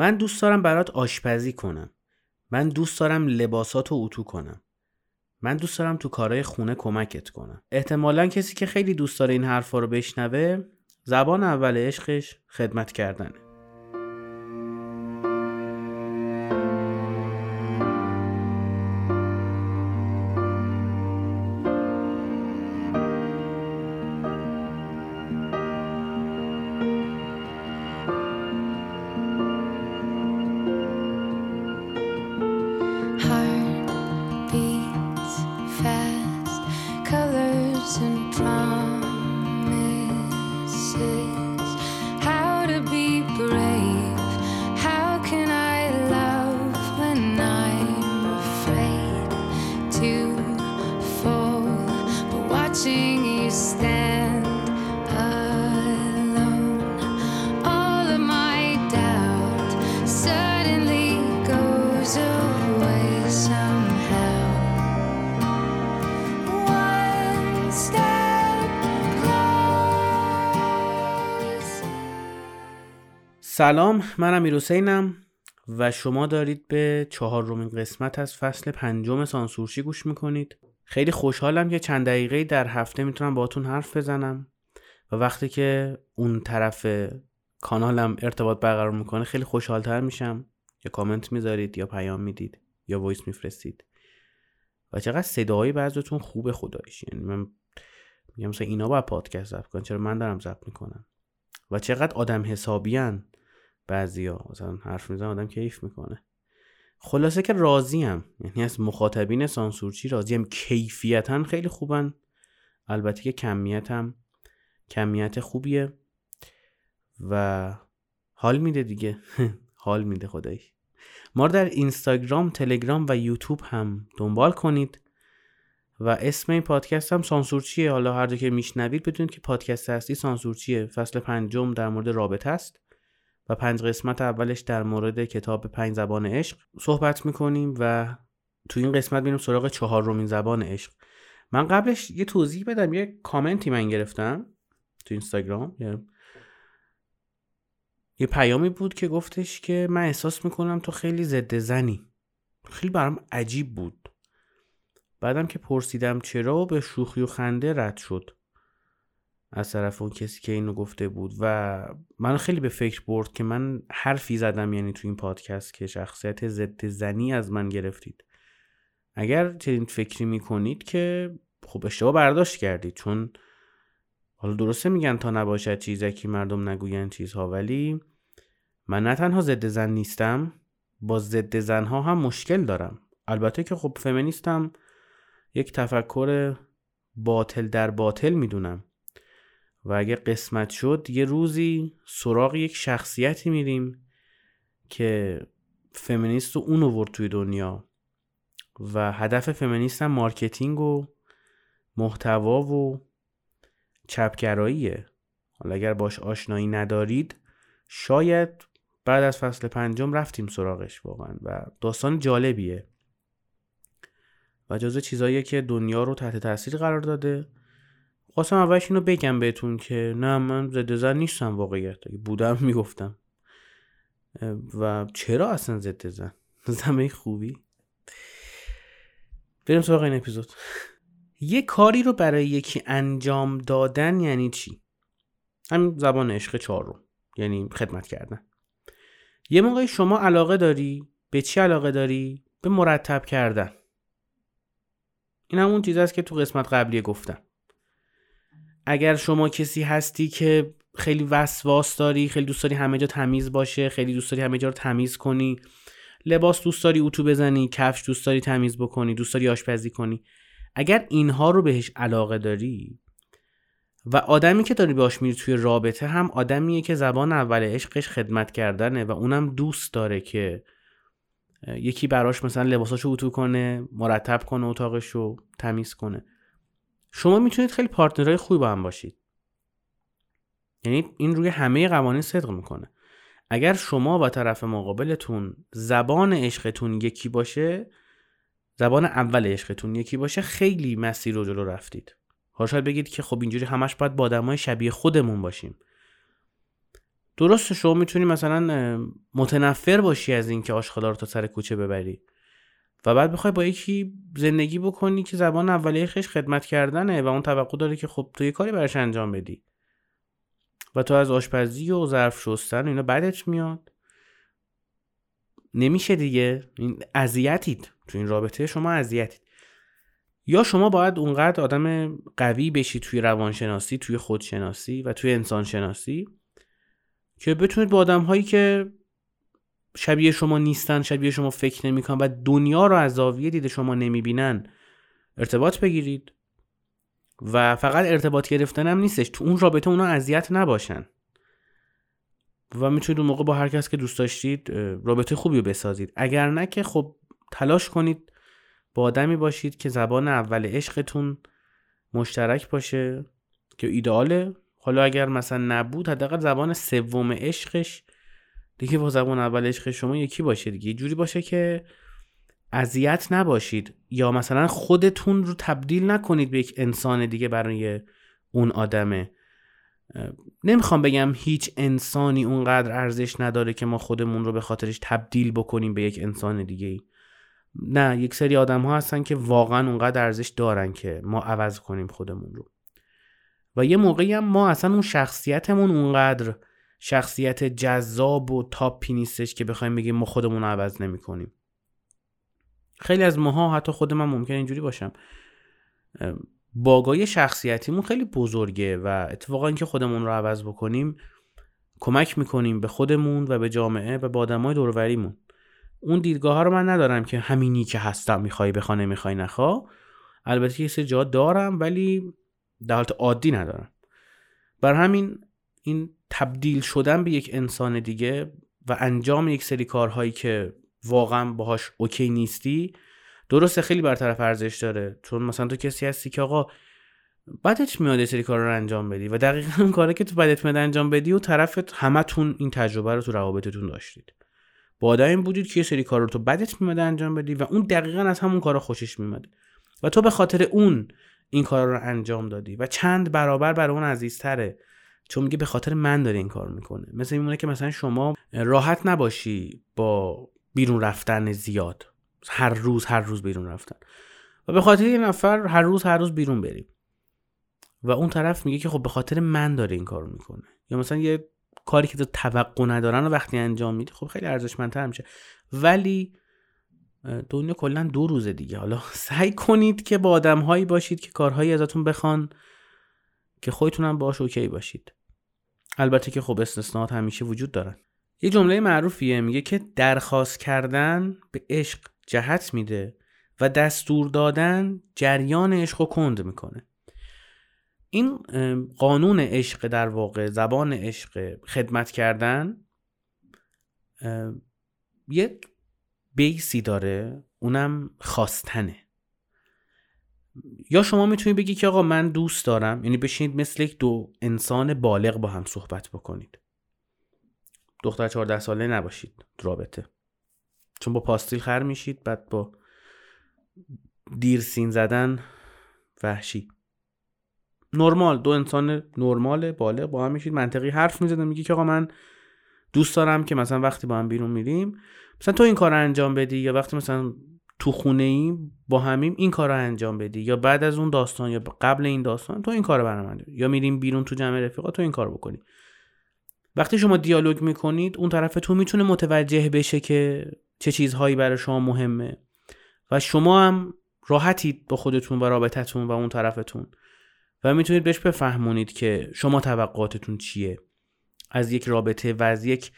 من دوست دارم برات آشپزی کنم. من دوست دارم لباسات رو اتو کنم. من دوست دارم تو کارهای خونه کمکت کنم. احتمالا کسی که خیلی دوست داره این حرفا رو بشنوه زبان اول عشقش خدمت کردنه. سلام من امیر حسینم و شما دارید به چهارمین قسمت از فصل پنجم سانسورچی گوش می‌کنید. خیلی خوشحالم که چند دقیقه در هفته می‌تونم باهاتون حرف بزنم و وقتی که اون طرف کانالم ارتباط برقرار می‌کنه خیلی خوشحالتر میشم. یا کامنت می‌ذارید یا پیام می‌دید یا voice میفرستید. و چقدر صداهای بعضیاتون خوبه خدایش یعنی من میگم مثلا اینا باید پادکست ضبط کنن چرا من دارم ضبط می‌کنم؟ و چقدر آدم حسابیان بعضیا مثلا حرف می‌زنن آدم کیف می‌کنه. خلاصه که راضیم. یعنی از مخاطبین سانسورچی راضیم. کیفیتا خیلی خوبن. البته که کمیت هم کمیت خوبیه. و حال میده دیگه. حال میده خدایی ما در اینستاگرام تلگرام و یوتیوب هم دنبال کنید. و اسم این پادکست هم سانسورچیه. حالا هر جا که میشنوید بدونید که پادکست هستی سانسورچیه. فصل پنجم در مورد رابطه است. و پنج قسمت اولش در مورد کتاب پنج زبان عشق صحبت می‌کنیم و تو این قسمت میریم سراغ چهار رومین زبان عشق. من قبلش یه توضیح بدم یه کامنتی من گرفتم تو اینستاگرام. یه پیامی بود که گفتش که من احساس می‌کنم تو خیلی ضد زنی. خیلی برام عجیب بود. بعدم که پرسیدم چرا به شوخی و خنده رد شد. از طرف اون کسی که اینو گفته بود و من خیلی به فکر برد که من حرفی زدم یعنی تو این پادکست که شخصیت ضد زنی از من گرفتید. اگر چنین فکری می‌کنید که خب اشتباه برداشت کردید چون حالا درسته میگن تا نباشد چیزکی مردم نگوین چیزها ولی من نه تنها ضد زن نیستم با ضد زنها هم مشکل دارم. البته که خب فمینیستم یک تفکر باطل در باطل می‌دونم. و اگه قسمت شد یه روزی سراغ یک شخصیتی میریم که فمینیست رو اون آورد توی دنیا و هدف فمینیست هم مارکتینگ و محتوا و چپگراییه. حالا اگر باش آشنایی ندارید شاید بعد از فصل پنجم رفتیم سراغش واقعا و داستان جالبیه. و جزو چیزاییه که دنیا رو تحت تاثیر قرار داده خواستم اولش اینو بگم بهتون که نه من ضد زن نیستم واقعیت. بودم می‌گفتم. و چرا اصلا ضد زن؟ زمه خوبی. بریم سراغ این اپیزود. یه کاری رو برای یکی انجام دادن یعنی چی؟ همین زبان عشق چهار رو یعنی خدمت کردن. یه موقعی شما علاقه داری؟ به چی علاقه داری؟ به مرتب کردن. این همون چیز است که تو قسمت قبلی گفتم. اگر شما کسی هستی که خیلی وسواس داری خیلی دوست داری همه جا تمیز باشه خیلی دوست داری همه جا رو تمیز کنی لباس دوست داری اتو بزنی کفش دوست داری تمیز بکنی دوست داری آشپزی کنی اگر اینها رو بهش علاقه داری و آدمی که داری باش میری توی رابطه هم آدمیه که زبان اول عشقش خدمت کردنه و اونم دوست داره که یکی براش مثلا لباساشو اتو کنه مرتب کنه اتاقشو تمیز کنه. شما می‌تونید خیلی پارتنرهای خوبی با هم باشید. یعنی این روی همه قوانین صدق می‌کنه. اگر شما و طرف مقابلتون زبان عشقتون یکی باشه زبان اول عشقتون یکی باشه خیلی مسیر رو جلو رفتید. حالا شاید بگید که خب اینجوری همش باید با آدمای شبیه خودمون باشیم. درسته شما می‌تونی مثلا متنفر باشی از اینکه آشغالا رو تا سر کوچه ببری. و بعد بخوای با یکی زندگی بکنی که زبان اولیهش خدمت کردنه و اون توقع داره که خب تو یه کاری براش انجام بدی. و تو از آشپزی و ظرف شستن و اینا بدت میاد. نمیشه دیگه. این اذیتید. تو این رابطه شما اذیتید. یا شما باید اونقدر آدم قوی بشی توی روانشناسی توی خودشناسی و توی انسانشناسی که بتونید با آدم هایی که شبیه شما نیستن شبیه شما فکر نمی‌کنن و دنیا رو از زاویه دید شما نمی‌بینن. ارتباط بگیرید. و فقط ارتباط گرفتن هم نیستش. تو اون رابطه اونا اذیت نباشن. و می‌تونید اون موقع با هر کس که دوست داشتید رابطه خوبی رو بسازید. اگر نه که خب تلاش کنید. با آدمی باشید که زبان اول عشقتون مشترک باشه که ایداله حالا اگر مثلا نبود حداقل زبان سوم عشقش دیگه با زبان اول عشق شما یکی باشه دیگه. جوری باشه که اذیت نباشید. یا مثلا خودتون رو تبدیل نکنید به یک انسان دیگه برای اون آدمه. نمی‌خوام بگم هیچ انسانی اونقدر ارزش نداره که ما خودمون رو به خاطرش تبدیل بکنیم به یک انسان دیگه. نه یک سری آدم ها هستن که واقعا اونقدر ارزش دارن که ما عوض کنیم خودمون رو. و یه موقعی هم ما اصلا اون شخصیتمون اونقدر شخصیت جذاب و تاپی نیستش که بخوایم بگیم ما خودمون عوض نمی کنیم خیلی از ماها حتی خود من ممکن اینجوری باشم. باگای شخصیتیمون خیلی بزرگه و اتفاقا اینکه خودمون رو عوض بکنیم کمک می‌کنیم به خودمون و به جامعه و به آدمای دوروریمون اون دیدگاه ها رو من ندارم که همینی که هستم می‌خوای بخوا نمی‌خوای نخوا. البته یه سری جا دارم ولی در حالت عادی ندارم. بر همین این تبدیل شدن به یک انسان دیگه و انجام یک سری کارهایی که واقعا باهاش اوکی نیستی درسته خیلی برطرف ارزش داره. چون مثلا تو کسی هستی که آقا بدت میاد سری کار رو انجام بدی و دقیقا اون کاری که تو بدت میاد انجام بدی و طرفت همتون این تجربه رو تو روابطتون داشتید. با آدمی بودید که یه سری کار رو تو بدت میاد انجام بدی و اون دقیقا از همون کار خوشش میاد و تو به خاطر اون این کار رو انجام دادی و چند برابر برای اون عزیزتره. چون میگه به خاطر من داره این کار می‌کنه. مثل میمونه که مثلا شما راحت نباشی با بیرون رفتن زیاد. هر روز هر روز بیرون رفتن. و به خاطر یه نفر هر روز هر روز بیرون بریم. و اون طرف میگه که خب به خاطر من داره این کارو می‌کنه. یا مثلا یه کاری که تو توقع ندارن و وقتی انجام میدی خب خیلی ارزشمندتر میشه. ولی دنیا کلا دو روزه دیگه. حالا سعی کنید که با آدم هایی باشید که کارهایی ازتون بخوان که خودتونم باش اوکی باشید. البته که خب استثناءات همیشه وجود دارن. یه جمله معروفیه میگه که درخواست کردن به عشق جهت میده و دستور دادن جریان عشق رو کند می‌کنه. این قانون عشق در واقع زبان عشق خدمت کردن یک بیسی داره اونم خواستنه. یا شما می‌تونید بگی که آقا من دوست دارم یعنی بشینید مثل یک دو انسان بالغ با هم صحبت بکنید. دختر 14 ساله نباشید رابطه. چون با پاستیل خر میشید بعد با دیر سین زدن وحشی. نرمال دو انسان نرمال بالغ با هم میشید. منطقی حرف می‌زدن میگی که آقا من دوست دارم که مثلا وقتی با هم بیرون میریم مثلا تو این کار انجام بدی یا وقتی مثلا تو خونه ای با همیم این کار رو انجام بدی. یا بعد از اون داستان یا قبل این داستان تو این کار رو برام یا میریم بیرون تو جمع رفیقا تو این کار بکنی. وقتی شما دیالوگ می‌کنید اون طرف تو می‌تونه متوجه بشه که چه چیزهایی برای شما مهمه. و شما هم راحتید با خودتون و رابطتون و اون طرفتون. و می‌تونید بهش بفهمونید که شما توقعاتتون چیه. از یک رابطه و از یک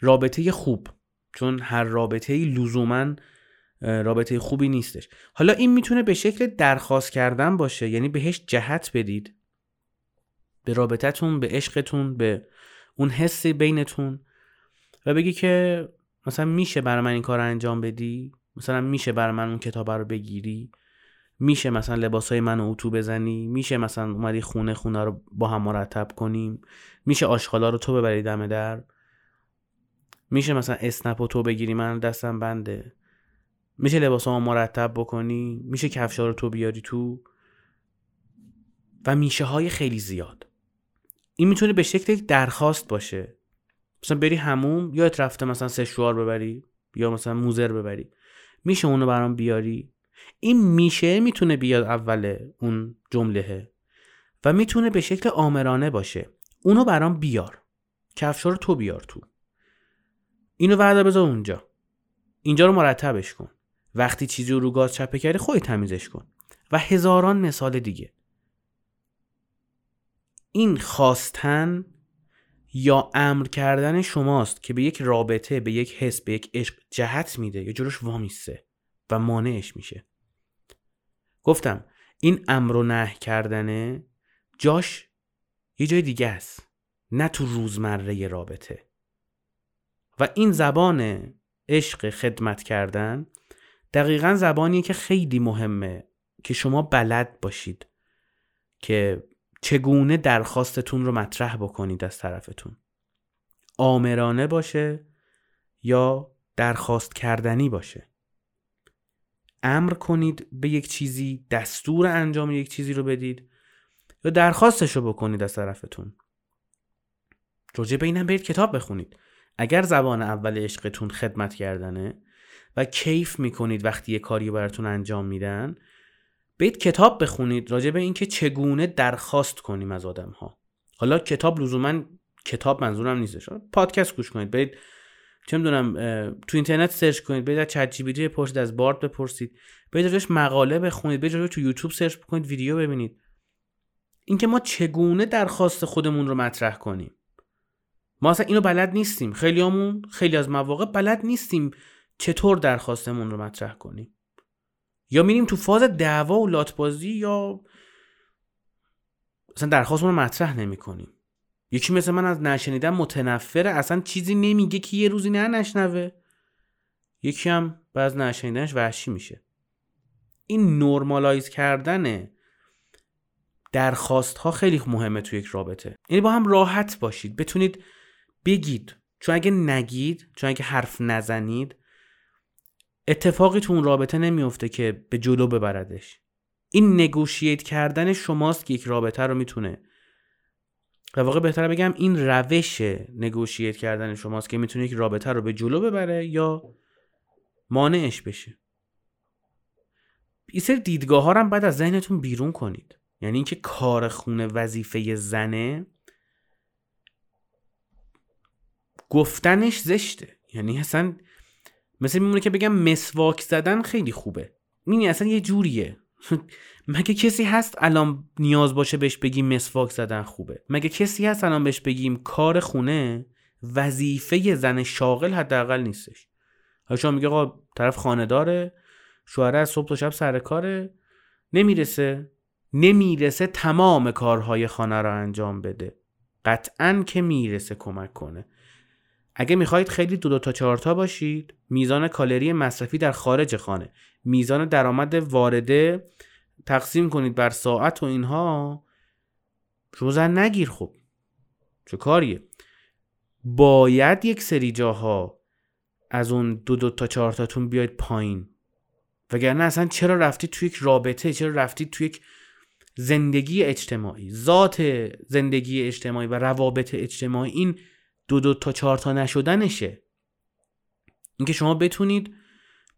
رابطه خوب. چون هر رابطه ای لزوما رابطه خوبی نیستش. حالا این می‌تونه به شکل درخواست کردن باشه یعنی بهش جهت بدید. به رابطتون به عشقتون به اون حس بینتون. و بگی که مثلا میشه برای من این کار رو انجام بدی؟ مثلا میشه برای من اون کتاب رو بگیری؟ میشه مثلا لباسای من اتو بزنی؟ میشه مثلا اومدی خونه خونه رو با هم مرتب کنیم؟ میشه آشغالا رو تو ببری دم در؟ میشه مثلا اسنپ تو بگیری من دستم بنده؟ میشه لباسامو مرتب بکنی؟ میشه کفشا رو تو بیاری تو؟ و میشه های خیلی زیاد. این می‌تونه به شکل یک درخواست باشه. مثلا بری هموم یادت رفته مثلا سشوار ببری یا مثلا موزر ببری. میشه اونو برام بیاری؟ این میشه می‌تونه بیاد اول اون جمله و می‌تونه به شکل آمرانه باشه. اونو برام بیار. کفشا رو تو بیار تو. اینو وعده بذار اونجا. اینجا رو مرتبش کن. وقتی چیزی رو گاز چپه کردی خودت تمیزش کن. و هزاران مثال دیگه. این خواستن یا امر کردن شماست که به یک رابطه به یک حس به یک عشق جهت میده یا جلوش وامیسته و مانعش میشه. گفتم این امر و نه کردنه جاش یه جای دیگه است. نه تو روزمره رابطه. و این زبان عشق خدمت کردن دقیقا زبانیه که خیلی مهمه که شما بلد باشید که چگونه درخواستتون رو مطرح بکنید از طرفتون. آمرانه باشه یا درخواست کردنی باشه. امر کنید به یک چیزی دستور انجام یک چیزی رو بدید یا درخواستش رو بکنید از طرفتون. راجع به اینم برید کتاب بخونید. اگر زبان اول عشقتون خدمت کردنه و کیف می‌کنید وقتی یه کاری براتون انجام میدن. برید کتاب بخونید راجع به اینکه چگونه درخواست کنیم از آدم ها حالا کتاب لزوما کتاب منظورم نیستش پادکست گوش کنید. برید چه می‌دونم تو اینترنت سرچ کنید. برید از چت جی بپرسید از بارد بپرسید. برید ازش مقاله بخونید. برید تو یوتیوب سرچ کنید ویدیو ببینید. اینکه ما چگونه درخواست خودمون رو مطرح کنیم. ما اصلا اینو بلد نیستیم. خیلیامون خیلی از مواقع بلد نیستیم چطور درخواستمون رو مطرح کنیم؟ یا میریم تو فاز دعوا و لاتبازی یا اصلا درخواستمون رو مطرح نمی کنیم یکی مثل من از نشنیدن متنفره اصلا چیزی نمیگه که یه روزی نه نشنوه. یکی هم بعض نشنیدنش وحشی میشه. این نرمالایز کردن درخواست ها خیلی مهمه تو یک رابطه. یعنی با هم راحت باشید. بتونید بگید. چون اگه نگید چون اگه حرف نزنید اتفاقی تو اون رابطه نمیفته که به جلو ببردش. این نگوشیت کردن شماست که یک رابطه رو می‌تونه. و واقع بهتره بگم این روش نگوشیت کردن شماست که می‌تونه یک رابطه رو به جلو ببره یا مانعش بشه. این سر دیدگاه ها هم بعد از ذهنتون بیرون کنید. یعنی اینکه کار خونه وظیفه زنه گفتنش زشته. یعنی اصلا مثل میمونه که بگم مسواک زدن خیلی خوبه. این اصلا یه جوریه. مگه کسی هست الان نیاز باشه بهش بگیم مسواک زدن خوبه؟ مگه کسی هست الان بهش بگیم کار خونه وظیفه زن شاغل حداقل نیستش؟ حالا شما میگه آقا طرف خانه داره شوهر از صبح تا شب سر کاره. نمی‌رسه. نمی‌رسه تمام کارهای خانه را انجام بده. قطعا که می‌رسه کمک کنه. اگه می‌خواهید خیلی دو, دو تا چهارتا باشید میزان کالری مصرفی در خارج خانه. میزان درآمد وارده تقسیم کنید بر ساعت و اینها روزن نگیر خب. چه کاریه؟ باید یک سری جاها از اون دو دو تا چهار تاتون بیاید پایین. وگرنه اصلا چرا رفتید توی یک رابطه؟ چرا رفتید توی یک زندگی اجتماعی؟ ذات زندگی اجتماعی و روابط اجتماعی این دو دو تا چهار تا نشدنشه. اینکه شما بتونید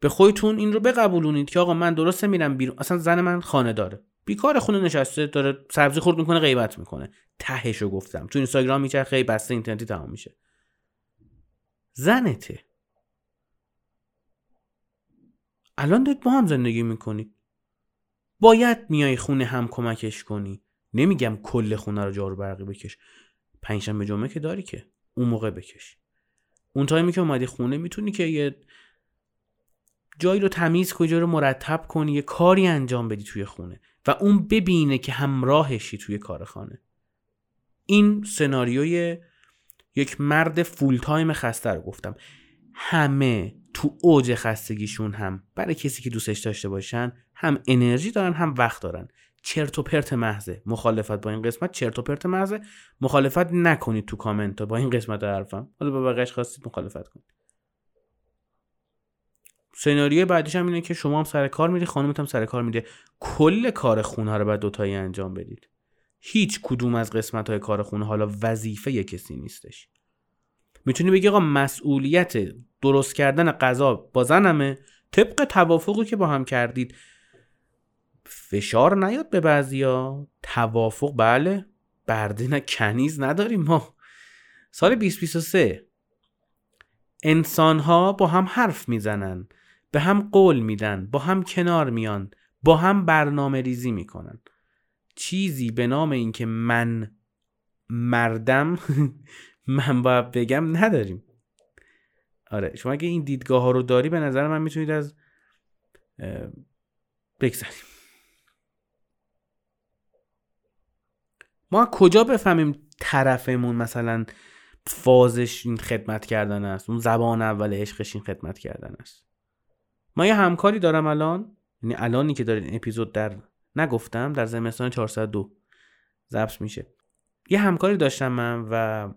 به خودتون این رو بقبولونید که آقا من درسته میرم بیرون. اصلا زن من خانه داره. بیکار خونه نشسته داره سبزی خورد می‌کنه غیبت می‌کنه. تهشو گفتم. تو اینستاگرام میچرخه بسته اینترنتی تمام میشه. زنته. الان دارید با هم زندگی می‌کنید. باید میای خونه هم کمکش کنی. نمیگم کل خونه رو جارو برقی بکش. پنجشنبه جمعه که داری که؟ اون موقع بکش. اون تایمی که اومدی خونه می‌تونی که یه جایی رو تمیز کنی رو مرتب کنی یه کاری انجام بدی توی خونه و اون ببینه که همراهشی توی کار خانه. این سناریوی یک مرد full time خسته رو گفتم. همه تو اوج خستگیشون هم برای کسی که دوستش داشته باشن هم انرژی دارن هم وقت دارن. چرت و پرت محضه. مخالفت با این قسمت چرت و پرت محضه. مخالفت نکنید تو کامنت با این قسمت حرفم. حالا با بقیش خواستید مخالفت کنید. سناریوی بعدیش هم اینه که شما هم سر کار میری خانمت هم سر کار میده. کل کار خونه رو بعد دوتایی انجام بدید. هیچ کدوم از قسمت های کار خونه حالا وظیفه کسی نیستش. می‌تونی بگی آقا مسئولیت درست کردن غذا با زنمه؟ طبق توافقی که با هم کردید فشار نیاد به بعضیا. توافق بله. برده نه کنیز نداریم ما. سال 2023 انسان ها با هم حرف می‌زنن به هم قول میدن با هم کنار میان با هم برنامه ریزی می‌کنن. چیزی به نام اینکه من مردم من باید بگم نداریم. آره شما اگه این دیدگاه ها رو داری به نظر من می‌تونید از بگذاریم ما کجا بفهمیم طرفمون مثلا فازش این خدمت کردن است؟ اون زبان اول عشقش این خدمت کردن است. ما یه همکاری دارم الان. یعنی الانی که دارید این اپیزود در نگفتم در زمستان 402 ضبط میشه. یه همکاری داشتم من و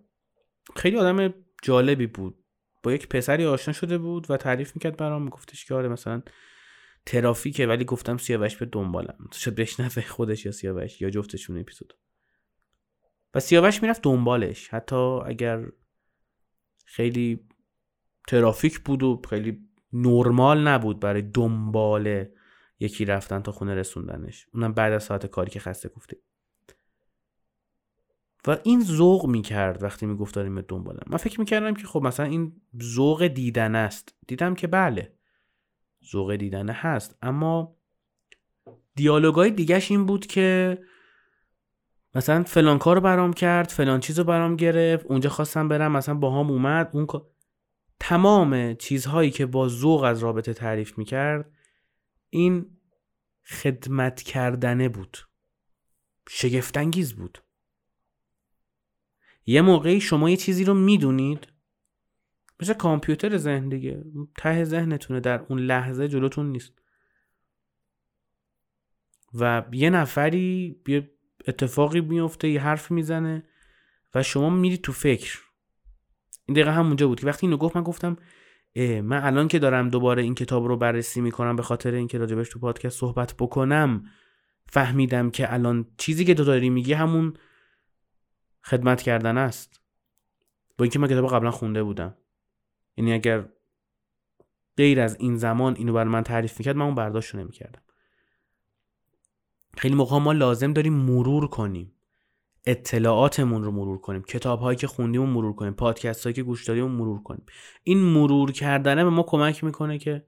خیلی آدم جالبی بود. با یک پسری آشنا شده بود و تعریف می‌کرد برام. میگفتش که آره مثلا ترافیکه ولی گفتم سیاوش به دنبالم. شد بشنفه خودش یا سیاوش یا جفتشون اپیزود. و سیاوش می‌رفت دنبالش. حتی اگر خیلی ترافیک بود و خیلی نرمال نبود برای دنبال یکی رفتن تا خونه رسوندنش. اونم بعد از ساعت کاری که خسته گفته. و این ذوق می‌کرد وقتی می‌گفت داریم دنبالم. من فکر می‌کردم که خب مثلا این ذوق دیدن است. دیدم که بله ذوق دیدن هست. اما دیالوگای دیگهش این بود که مثلا فلان کار برام کرد فلان چیز رو برام گرفت اونجا خواستم برم مثلا هم اومد اون تمام چیزهایی که با ذوق از رابطه تعریف می‌کرد این خدمت کردنه بود. شگفتانگیز بود. یه موقعی شما یه چیزی رو می‌دونید. مثل کامپیوتر ذهن دیگه. ته ذهنتونه در اون لحظه جلوتون نیست. و یه نفری اتفاقی میفته یه حرف می‌زنه و شما میری تو فکر. این دقیقه همونجا بود که وقتی اینو گفت من گفتم من الان که دارم دوباره این کتاب رو بررسی می‌کنم به خاطر اینکه راجبش تو پادکست صحبت بکنم فهمیدم که الان چیزی که تو داری میگی همون خدمت کردن است. با اینکه من کتاب قبلا خونده بودم. یعنی اگر غیر از این زمان اینو بر من تعریف می‌کرد من اون برداشت نمی‌کردم. خیلی موقع ما لازم داریم مرور کنیم. اطلاعاتمون رو مرور کنیم. کتاب هایی که خوندیم مرور کنیم. پادکست هایی که گوش دادیم مرور کنیم. این مرور کردنه به ما کمک می‌کنه که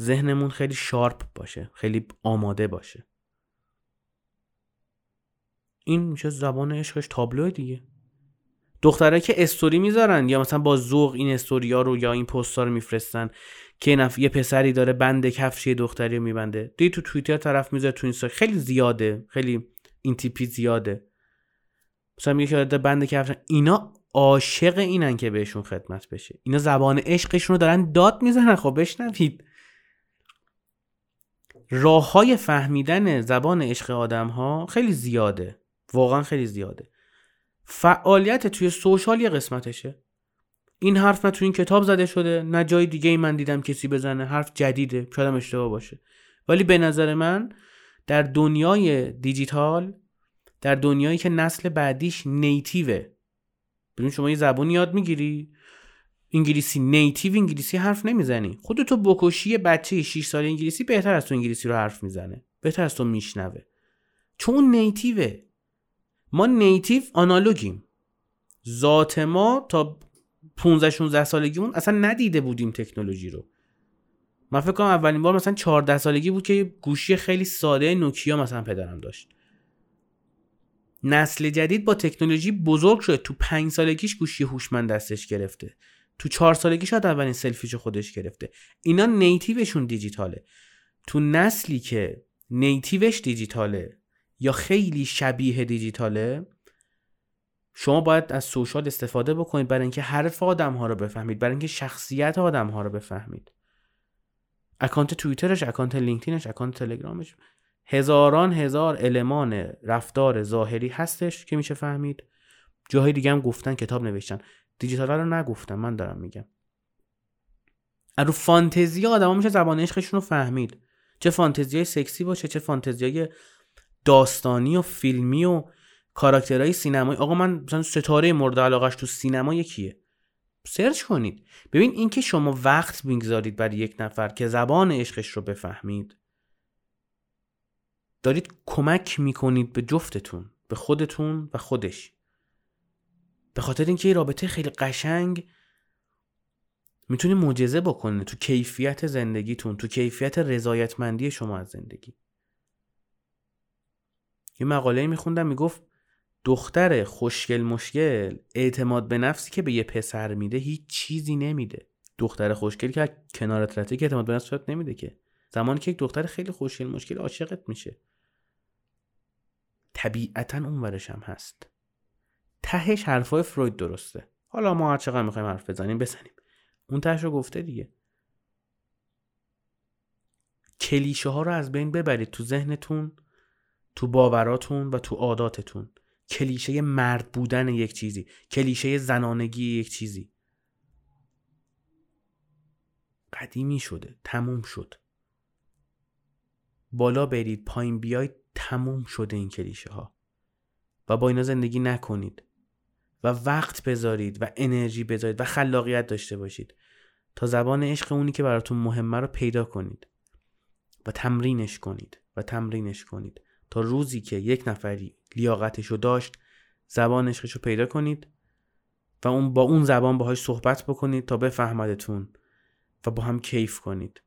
ذهنمون خیلی sharp باشه. خیلی آماده باشه. این میشه زبان عشقش تابلو دیگه. دختره که استوری می‌ذارن یا مثلا با ذوق این استوریا رو یا این پست رو میفرستن که نف... یه پسری داره بند کفش یه دختری رو میبنده. دی تو توییتر طرف می‌ذاره تو اینستا خیلی زیاده. خیلی این تیپی زیاده. مثلا میگه که بند کفش اینا عاشق اینن که بهشون خدمت بشه. اینا زبان عشقشون رو دارن داد می‌زنن. خب بشنوید. راه های فهمیدن زبان عشق آدم ها خیلی زیاده. واقعا خیلی زیاده. فعالیت توی سوشال یه قسمتشه. این حرف نه توی این کتاب زده شده نه جای دیگه ای من دیدم کسی بزنه. حرف جدیده شاید اشتباه باشه. ولی به نظر من در دنیای دیجیتال در دنیایی که نسل بعدیش نیتیوه. ببین شما یه زبون یاد می‌گیری. انگلیسی نیتیو انگلیسی حرف نمی‌زنی. خودتو بکشی بچه 6 سال انگلیسی بهتر از تو انگلیسی رو حرف می‌زنه. بهتر از تو میشنوه. چون نیتیوه. ما نیتیو آنالوگیم ذات ما تا 15 16 سالگیمون اصلا ندیده بودیم تکنولوژی رو. من فکر کنم اولین بار مثلا 14 سالگی بود که گوشی خیلی ساده نوکیا مثلا پدرم داشت. نسل جدید با تکنولوژی بزرگ شده. تو پنج سالگیش گوشی هوشمند دستش گرفته. تو چهار سالگی شاید اولین سلفیشو خودش گرفته. اینا نیتیوشون دیجیتاله. تو نسلی که native ش digital ه. یا خیلی شبیه دیجیتاله شما باید از social استفاده بکنید برای اینکه حرف آدم ها رو بفهمید برای اینکه شخصیت آدم ها رو بفهمید. account توییترش account لینکدینش account تلگرامش هزاران هزار element رفتار ظاهری هستش که میشه فهمید. جاهای دیگه هم گفتن کتاب نوشتن. دیجیتال رو نگفتم من دارم میگم. رو فانتزی آدم میشه زبان عشقشون رو فهمید. چه فانتزی های سکسی باشه چه فانتزی های داستانی و فیلمی و کاراکترهای سینمایی. آقا من مثلا ستاره مورد علاقش تو سینما یکیه. سرچ کنید. ببین اینکه شما وقت می‌گذارید برای یک نفر که زبان عشقش رو بفهمید دارید کمک می‌کنید به جفتتون به خودتون و خودش. به خاطر اینکه یه رابطه خیلی قشنگ می‌تونه معجزه بکنه تو کیفیت زندگیتون تو کیفیت رضایتمندی شما از زندگی. یه مقاله میخوندم می‌گفت دختر خوشگل مشکل اعتماد به نفسی که به یه پسر میده هیچ چیزی نمیده. دختر خوشگل که کنارت رفته که اعتماد به نفس نمیده که. زمانی که یک دختر خیلی خوشگل مشکل عاشقت میشه. طبیعتا اون ورش هم هست. تهش حرفای فروید درسته. حالا ما هر چقدر می‌خوایم حرف بزنیم بزنیم. اون تهش رو گفته دیگه. کلیشه ها رو از بین ببرید تو ذهنتون. تو باوراتون و تو عاداتتون. کلیشه مرد بودن یک چیزی. کلیشه زنانگی یک چیزی. قدیمی شده. تموم شد. بالا برید پایین بیاید تموم شده این کلیشه ها و با اینا زندگی نکنید. و وقت بذارید و انرژی بذارید و خلاقیت داشته باشید. تا زبان عشق اونی که براتون مهمه رو پیدا کنید. و تمرینش کنید. و تمرینش کنید. تا روزی که یک نفری لیاقتش رو داشت زبان رو پیدا کنید و اون با اون زبان باهاش صحبت بکنید تا بفهمدتون و با هم کیف کنید.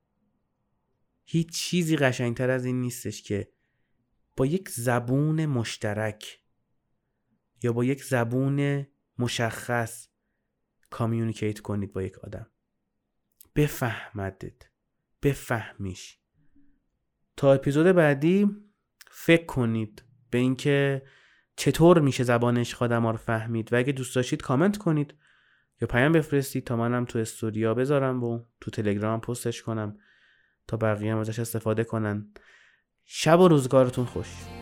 هیچ چیزی قشنگتر از این نیستش که با یک زبون مشترک یا با یک زبون مشخص کامیونیکیت کنید با یک آدم. بفهمدت بفهمیش. تا اپیزود بعدی فکر کنید به اینکه چطور میشه زبانش خودم رو فهمید و اگه دوست داشتید کامنت کنید یا پیام بفرستید تا منم تو استودیا بذارم و تو تلگرام پستش کنم تا بقیه هم ازش استفاده کنن. شب و روزگارتون خوش.